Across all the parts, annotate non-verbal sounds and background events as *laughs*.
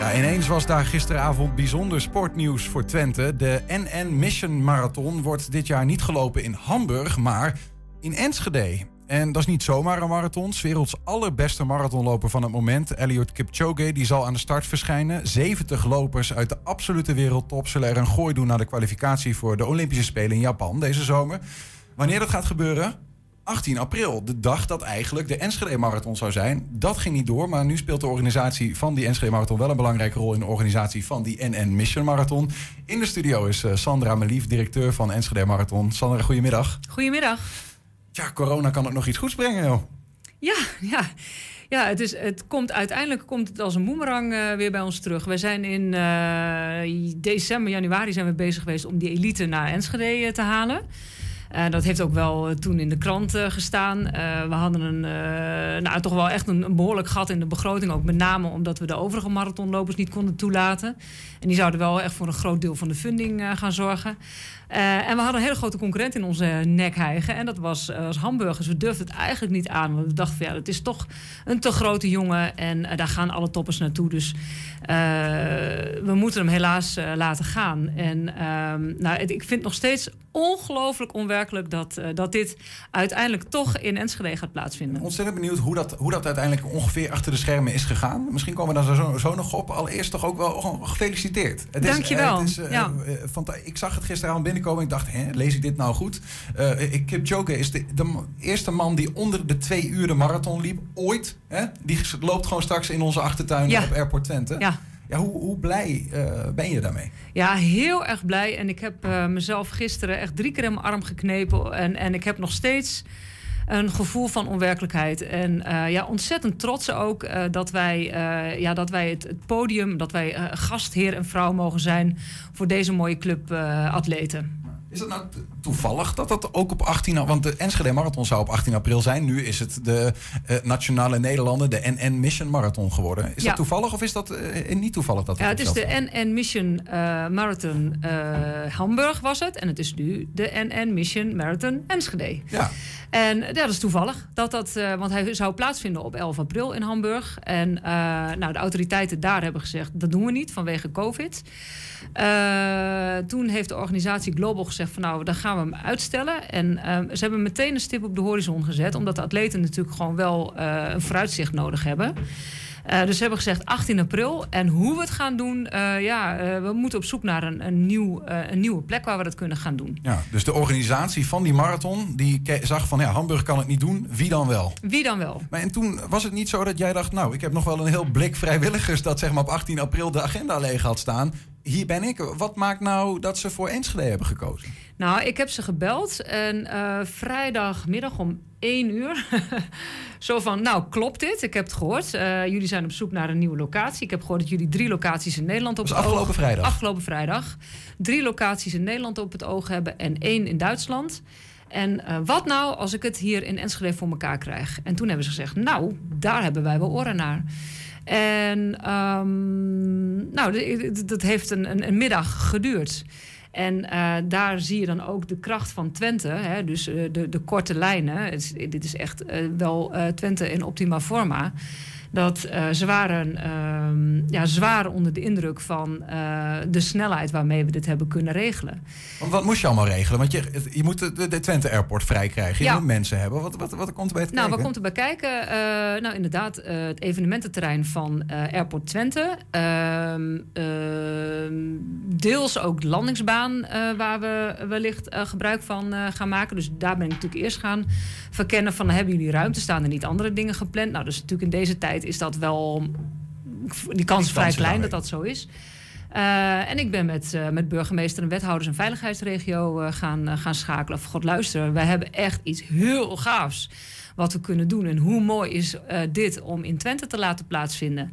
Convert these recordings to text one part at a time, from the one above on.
Ja, ineens was daar gisteravond bijzonder sportnieuws voor Twente. De NN Mission Marathon wordt dit jaar niet gelopen in Hamburg, maar in Enschede. En dat is niet zomaar een marathon. werelds allerbeste marathonloper van het moment, Eliud Kipchoge, die zal aan de start verschijnen. 70 lopers uit de absolute wereldtop zullen er een gooi doen naar de kwalificatie voor de Olympische Spelen in Japan deze zomer. Wanneer dat gaat gebeuren? 18 april, de dag dat eigenlijk de Enschede Marathon zou zijn. Dat ging niet door, maar nu speelt de organisatie van die Enschede Marathon wel een belangrijke rol in de organisatie van die NN Mission Marathon. In de studio is eh, Sandra Melief, directeur van Enschede Marathon. Sandra, goedemiddag. Goedemiddag. Ja, corona kan het nog iets goeds brengen, joh. Ja, ja. Ja, het, is, het komt uiteindelijk komt het als een boemerang eh, weer bij ons terug. We zijn in eh, december, januari zijn we bezig geweest om die elite naar Enschede te halen. Uh, dat heeft ook wel uh, toen in de krant uh, gestaan. we hadden een, nou, toch wel echt een, een, behoorlijk gat in de begroting. Ook met name omdat we de overige marathonlopers niet konden toelaten. En die zouden wel echt voor een groot deel van de funding gaan zorgen. En we hadden een hele grote concurrent in onze nek hijgen. En dat was als hamburgers. We durfden het eigenlijk niet aan. Want we dachten van ja, het is toch een te grote jongen. En daar gaan alle toppers naartoe. Dus we moeten hem helaas laten gaan. En ehm, nou, het, ik vind nog steeds ongelooflijk onwerkelijk dat, uh, dat dit uiteindelijk toch in Enschede gaat plaatsvinden. Ontzettend benieuwd hoe dat, hoe dat uiteindelijk ongeveer achter de schermen is gegaan. Misschien komen we daar zo, zo nog op. Allereerst toch ook wel gefeliciteerd. Het Dank je wel. Uh, uh, ja. ik zag het gisteravond binnenkomen. Ik dacht, hè, lees ik dit nou goed? ik Kipchoge is de, de, eerste man die onder de twee uur de marathon liep. Ooit. Hè? Die loopt gewoon straks in onze achtertuin ja. op Airport Twente. Ja. Ja, hoe, hoe blij uh, ben je daarmee? Ja, heel erg blij. En ik heb uh, mezelf gisteren echt drie keer in mijn arm geknepen. En, en ik heb nog steeds een gevoel van onwerkelijkheid. En uh, ja, ontzettend trots ook dat wij, ja, dat wij het, podium, dat wij gastheer en vrouw mogen zijn voor deze mooie club atleten. Is het nou toevallig dat dat ook op 18 Want de Enschede Marathon zou op 18 april zijn. Nu is het de uh, Nationale Nederlanden, de NN Mission Marathon geworden. Is dat toevallig of is dat uh, niet toevallig? Dat ja, het is de NN Mission uh, Marathon Hamburg was het. En het is nu de NN Mission Marathon Enschede. Ja. En ja, dat is toevallig. Dat dat, want hij zou plaatsvinden op 11 april in Hamburg. En nou, de autoriteiten daar hebben gezegd, dat doen we niet vanwege COVID. toen heeft de organisatie Global gezegd van nou, dan gaan we hem uitstellen. En ze hebben meteen een stip op de horizon gezet, omdat de atleten natuurlijk gewoon wel een vooruitzicht nodig hebben. Uh, dus ze hebben gezegd 18 april. En hoe we het gaan doen, uh, ja, uh, we moeten op zoek naar een, een, nieuw, een nieuwe plek waar we dat kunnen gaan doen. Ja, dus de organisatie van die marathon, die zag van ja, Hamburg kan het niet doen, wie dan wel? Wie dan wel? Maar en toen was het niet zo dat jij dacht, nou, ik heb nog wel een heel blik vrijwilligers dat zeg maar op 18 april de agenda leeg had staan. Hier ben ik. Wat maakt nou dat ze voor Enschede hebben gekozen? Nou, ik heb ze gebeld en vrijdagmiddag om één uur. *laughs* Zo van, nou klopt dit? Ik heb het gehoord. Uh, jullie zijn op zoek naar een nieuwe locatie. Ik heb gehoord dat jullie drie locaties in Nederland op het afgelopen oog... vrijdag? Afgelopen vrijdag. Drie locaties in Nederland op het oog hebben en één in Duitsland. En uh, wat nou als ik het hier in Enschede voor elkaar krijg? En toen hebben ze gezegd, nou, daar hebben wij wel oren naar. En um, nou, dat heeft een, een, middag geduurd. En uh, daar zie je dan ook de kracht van Twente. Hè? Dus uh, de, de korte lijnen. Dit is echt uh, wel Twente in optima forma dat ze waren uh, ja, zwaar onder de indruk van uh, de snelheid waarmee we dit hebben kunnen regelen. Want wat moest je allemaal regelen? Want je, je moet de, de Twente Airport vrij krijgen. Je ja. moet mensen hebben. Wat, wat, wat komt er bij nou, kijken? wat komt er bij kijken? nou, inderdaad, het evenemententerrein van Airport Twente. Ehm, ehm, deels ook de landingsbaan waar we wellicht gebruik van gaan maken. Dus daar ben ik natuurlijk eerst gaan verkennen van... hebben jullie ruimte? Staan er niet andere dingen gepland? Nou, dus natuurlijk in deze tijd is dat wel. Die kans is vrij klein dat dat zo is. Uh, en ik ben met, uh, met burgemeester en wethouders en veiligheidsregio uh, gaan, gaan schakelen. God, luister, wij hebben echt iets heel gaafs wat we kunnen doen. En hoe mooi is uh, dit om in Twente te laten plaatsvinden.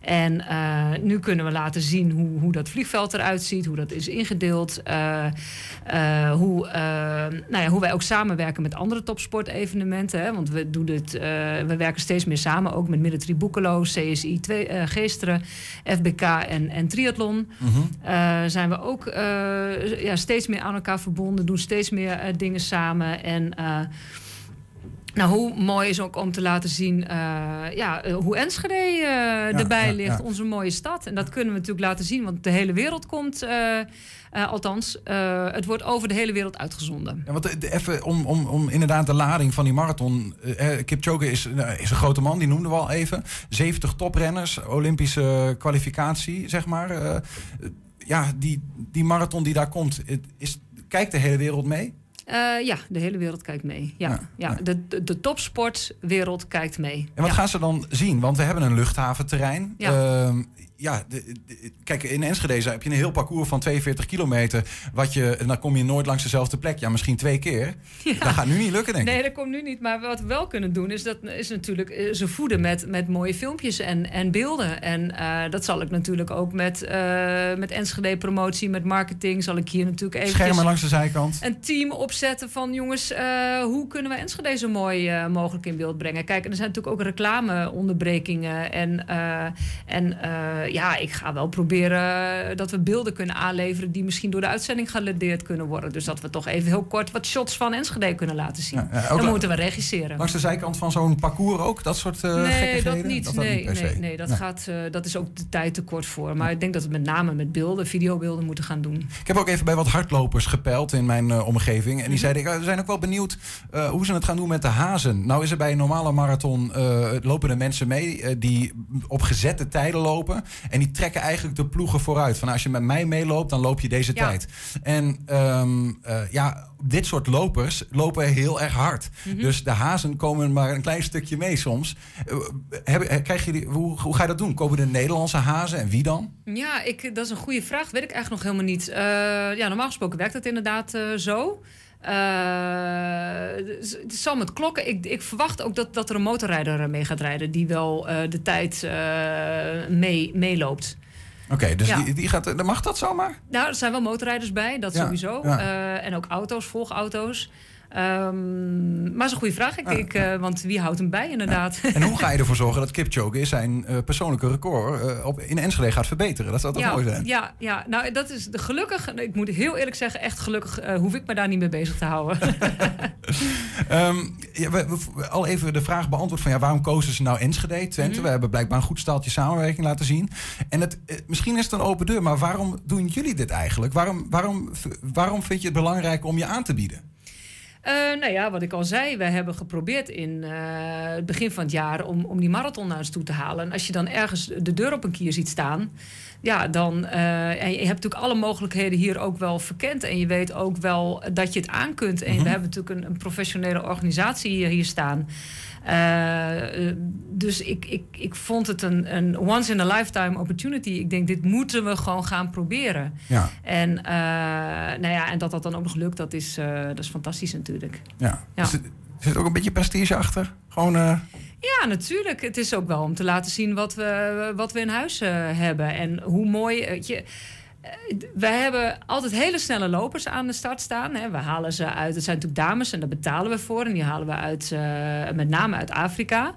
En uh, nu kunnen we laten zien hoe, hoe dat vliegveld eruit ziet, hoe dat is ingedeeld. Uh, hoe, nou ja, hoe wij ook samenwerken met andere topsportevenementen. Hè, want we, doen dit, we werken steeds meer samen, ook met Military Boekelo, CSI 2, Geesteren, FBK en, en Triathlon. -hmm. zijn we ook ja, steeds meer aan elkaar verbonden, doen steeds meer dingen samen. En Nou, hoe mooi is ook om te laten zien ja, hoe Enschede erbij ligt, onze mooie stad. En dat kunnen we natuurlijk laten zien, want de hele wereld komt uh, althans, het wordt over de hele wereld uitgezonden. Ja, want even om, om, om inderdaad de lading van die marathon. Kipchoge is, is een grote man, die noemden we al even. 70 toprenners, Olympische kwalificatie, zeg maar. ja, die, die marathon die daar komt, is, kijkt de hele wereld mee? Ja, de hele wereld kijkt mee. Ja, ja, De, de, de, topsportwereld kijkt mee. En wat gaan ze dan zien? Want we hebben een luchthaventerrein. Ja. Ehm, ja, kijk, in Enschede heb je een heel parcours van 42 kilometer. Wat je, en dan kom je nooit langs dezelfde plek. Ja, misschien twee keer. Dat gaat nu niet lukken, denk ik. Nee, dat komt nu niet. Maar wat we wel kunnen doen, is, dat, is natuurlijk eh, ze voeden met, met mooie filmpjes en, en beelden. En uh, dat zal ik natuurlijk ook met, uh, met Enschede promotie, met marketing, zal ik hier natuurlijk even. Schermen langs de zijkant. Een team opzetten van jongens, uh, hoe kunnen we Enschede zo mooi mogelijk in beeld brengen? Kijk, er zijn natuurlijk ook reclameonderbrekingen en. en ja, ik ga wel proberen dat we beelden kunnen aanleveren die misschien door de uitzending geledeerd kunnen worden. Dus dat we toch even heel kort wat shots van Enschede kunnen laten zien. Ja, Dan moeten we regisseren. Langs de zijkant van zo'n parcours ook? Dat soort uh, Nee, dat niet. Dat nee, dat nee, nee, dat, Gaat, uh, dat is ook de tijd te kort voor. Maar ik denk dat we met name met beelden, videobeelden moeten gaan doen. Ik heb ook even bij wat hardlopers gepeld in mijn uh, omgeving. En die mhm. zeiden, we zijn ook wel benieuwd hoe ze het gaan doen met de hazen. Nou is er bij een normale marathon lopen de mensen mee die op gezette tijden lopen. En die trekken eigenlijk de ploegen vooruit. Van als je met mij meeloopt, dan loop je deze tijd. En um, uh, ja, dit soort lopers lopen heel erg hard. Mhm. Dus de hazen komen maar een klein stukje mee soms. Uh, heb, krijg je die, hoe, hoe ga je dat doen? Komen de Nederlandse hazen en wie dan? Ja, ik, dat is een goede vraag. Dat weet ik eigenlijk nog helemaal niet. Uh, ja, normaal gesproken werkt het inderdaad zo. Uh, het zal met klokken. Ik, ik, verwacht ook dat, dat er een motorrijder mee gaat rijden die wel uh, de tijd mee, meeloopt. Oké, dus die, die gaat, mag dat zomaar? Nou, er zijn wel motorrijders bij, dat sowieso. en ook auto's, volgauto's. Um, maar is een goede vraag, ik, ik uh, want wie houdt hem bij inderdaad? En hoe ga je *laughs* ervoor zorgen dat Kipchoge zijn uh, persoonlijke record uh, op, in Enschede gaat verbeteren? Dat zou toch ja, mooi zijn? Ja, ja, nou dat is de gelukkig, ik moet heel eerlijk zeggen, echt gelukkig hoef ik me daar niet mee bezig te houden. um, *laughs* ja, we, we, al even de vraag beantwoord van ja, waarom kozen ze nou Enschede, Twente? Mm We hebben blijkbaar een goed staaltje samenwerking laten zien. En het, misschien is het een open deur, maar waarom doen jullie dit eigenlijk? Waarom, waarom, waarom vind je het belangrijk om je aan te bieden? Uh, nou ja, wat ik al zei, we hebben geprobeerd in uh, het begin van het jaar om, om die marathon naar ons toe te halen. En als je dan ergens de deur op een kier ziet staan, ja, dan. Uh, en je hebt natuurlijk alle mogelijkheden hier ook wel verkend. En je weet ook wel dat je het aan kunt. En mm -hmm. we hebben natuurlijk een, een professionele organisatie hier staan. Uh, dus ik, ik, ik vond het een, een once in a lifetime opportunity. Ik denk, dit moeten we gewoon gaan proberen. Ja. En, uh, nou ja, en dat dat dan ook nog lukt, dat is, uh, dat is fantastisch natuurlijk. Ja. ja. Zit ook een beetje prestige achter? Gewoon. Ja, natuurlijk. Het is ook wel om te laten zien wat we, wat we in huis hebben. En hoe mooi. Wij hebben altijd hele snelle lopers aan de start staan. Hè. We halen ze uit, het zijn natuurlijk dames en daar betalen we voor. En die halen we uit, uh, met name uit Afrika.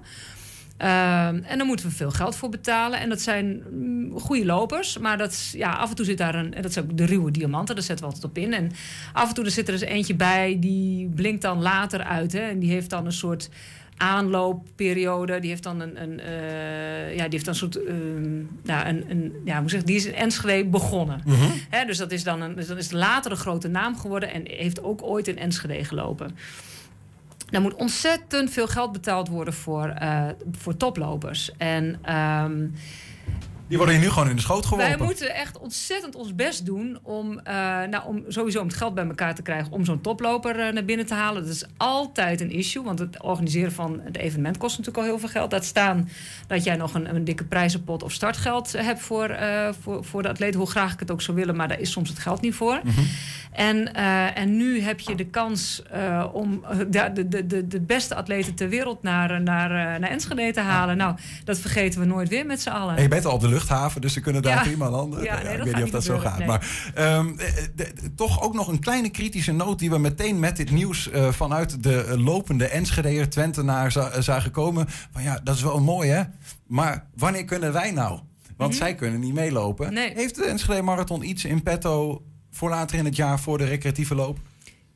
Uh, en dan moeten we veel geld voor betalen. En dat zijn mm, goede lopers. Maar dat, ja, af en toe zit daar een. En dat zijn ook de ruwe diamanten, daar zetten we altijd op in. En af en toe er zit er eens eentje bij, die blinkt dan later uit. Hè, en die heeft dan een soort aanloopperiode. Die heeft dan een, een uh, ja, die heeft dan een soort, uh, ja, een, een, ja, moet zeggen, die is in Enschede begonnen. Mm -hmm. dus dat is dan een, dus dan is later een grote naam geworden en heeft ook ooit in Enschede gelopen. Er moet ontzettend veel geld betaald worden voor, uh, voor toplopers. En um, die worden hier nu gewoon in de schoot geworpen. Wij moeten echt ontzettend ons best doen om, uh, nou, om sowieso om het geld bij elkaar te krijgen om zo'n toploper uh, naar binnen te halen. Dat is altijd een issue, want het organiseren van het evenement kost natuurlijk al heel veel geld. Laat staan dat jij nog een, een dikke prijzenpot of startgeld hebt voor, uh, voor, voor de atleet, hoe graag ik het ook zou willen, maar daar is soms het geld niet voor. Mm -hmm. en, en nu heb je de kans om de, de, de, de beste atleten ter wereld naar, naar, naar Enschede te halen. Nou, dat vergeten we nooit weer met z'n allen. En je bent al op de luchthaven, dus ze kunnen daar prima landen. Ja, ik weet niet of dat zo gaat. Maar um, de, toch ook nog een kleine kritische noot die we meteen met dit nieuws uh, vanuit de lopende Enschedeer Twentenaar zagen komen. Van ja, dat is wel mooi hè. Maar wanneer kunnen wij nou? Want -hmm. zij kunnen niet meelopen. Nee. Heeft de Enschede Marathon iets in petto voor later in het jaar voor de recreatieve loop?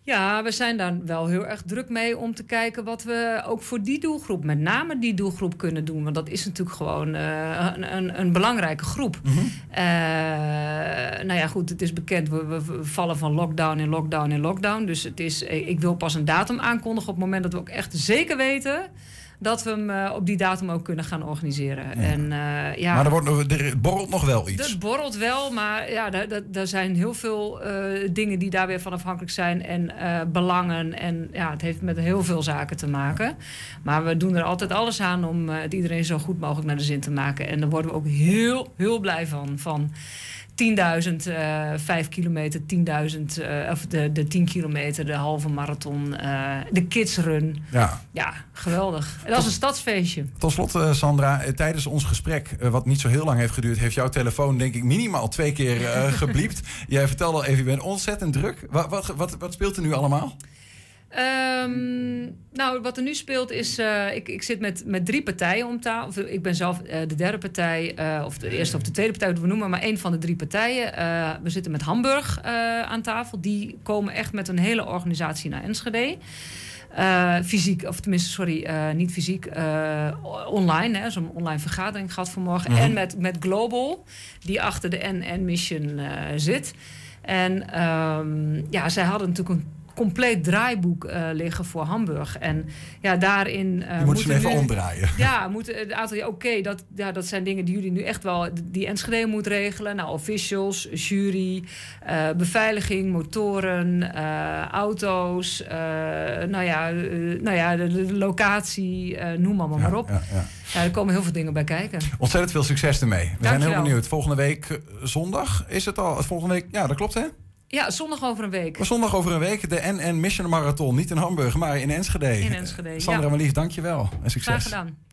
Ja, we zijn daar wel heel erg druk mee om te kijken wat we ook voor die doelgroep, met name die doelgroep, kunnen doen. Want dat is natuurlijk gewoon uh, een, een, een, belangrijke groep. Mm -hmm. uh, nou ja, goed, het is bekend, we, we, vallen van lockdown in lockdown in lockdown. Dus het is, ik wil pas een datum aankondigen op het moment dat we ook echt zeker weten dat we hem uh, op die datum ook kunnen gaan organiseren. Ja. En, uh, ja, maar er, wordt nog, er borrelt nog wel iets. Er borrelt wel, maar ja, er zijn heel veel uh, dingen die daar weer van afhankelijk zijn. En belangen. En ja, het heeft met heel veel zaken te maken. Maar we doen er altijd alles aan om het iedereen zo goed mogelijk naar de zin te maken. En daar worden we ook heel, heel blij van. van 10.000, uh, 5 kilometer, 10.000, uh, of de, de 10 kilometer, de halve marathon, uh, de kidsrun. Ja. ja, geweldig. En dat is een stadsfeestje. Tot slot, uh, Sandra, tijdens ons gesprek, wat niet zo heel lang heeft geduurd, heeft jouw telefoon denk ik minimaal twee keer *laughs* gebliept. Jij vertelde al even, je bent ontzettend druk. Wat, wat, wat, wat speelt er nu allemaal? Um, nou, wat er nu speelt is, uh, ik, ik zit met, met drie partijen om tafel. Ik ben zelf uh, de derde partij, uh, of de eerste of de tweede partij, we noemen, maar één van de drie partijen. we zitten met Hamburg aan tafel. Die komen echt met een hele organisatie naar Enschede. Fysiek, of tenminste, sorry, niet fysiek, online. Hè, zo'n online vergadering gehad vanmorgen. Mm -hmm. En met, met Global, die achter de NN Mission zit. En um, ja, zij hadden natuurlijk een compleet draaiboek uh, liggen voor Hamburg. En ja, daarin. Uh, moet ze even omdraaien. Ja, moeten het aantal. Oké, okay, dat, ja, dat zijn dingen die jullie nu echt wel. die Enschede moet regelen. Nou, officials, jury, uh, beveiliging, motoren, auto's. nou ja, nou ja de, de locatie, noem maar, maar op. Ja, ja. Ja, er komen heel veel dingen bij kijken. Ontzettend veel succes ermee. We zijn heel benieuwd. Volgende week zondag is het al. Volgende week, ja, dat klopt hè? Ja, zondag over een week. Maar zondag over een week de NN Mission Marathon. Niet in Hamburg, maar in Enschede. In Enschede, Sandra ja. Marlief, dank je wel. En succes. Graag gedaan.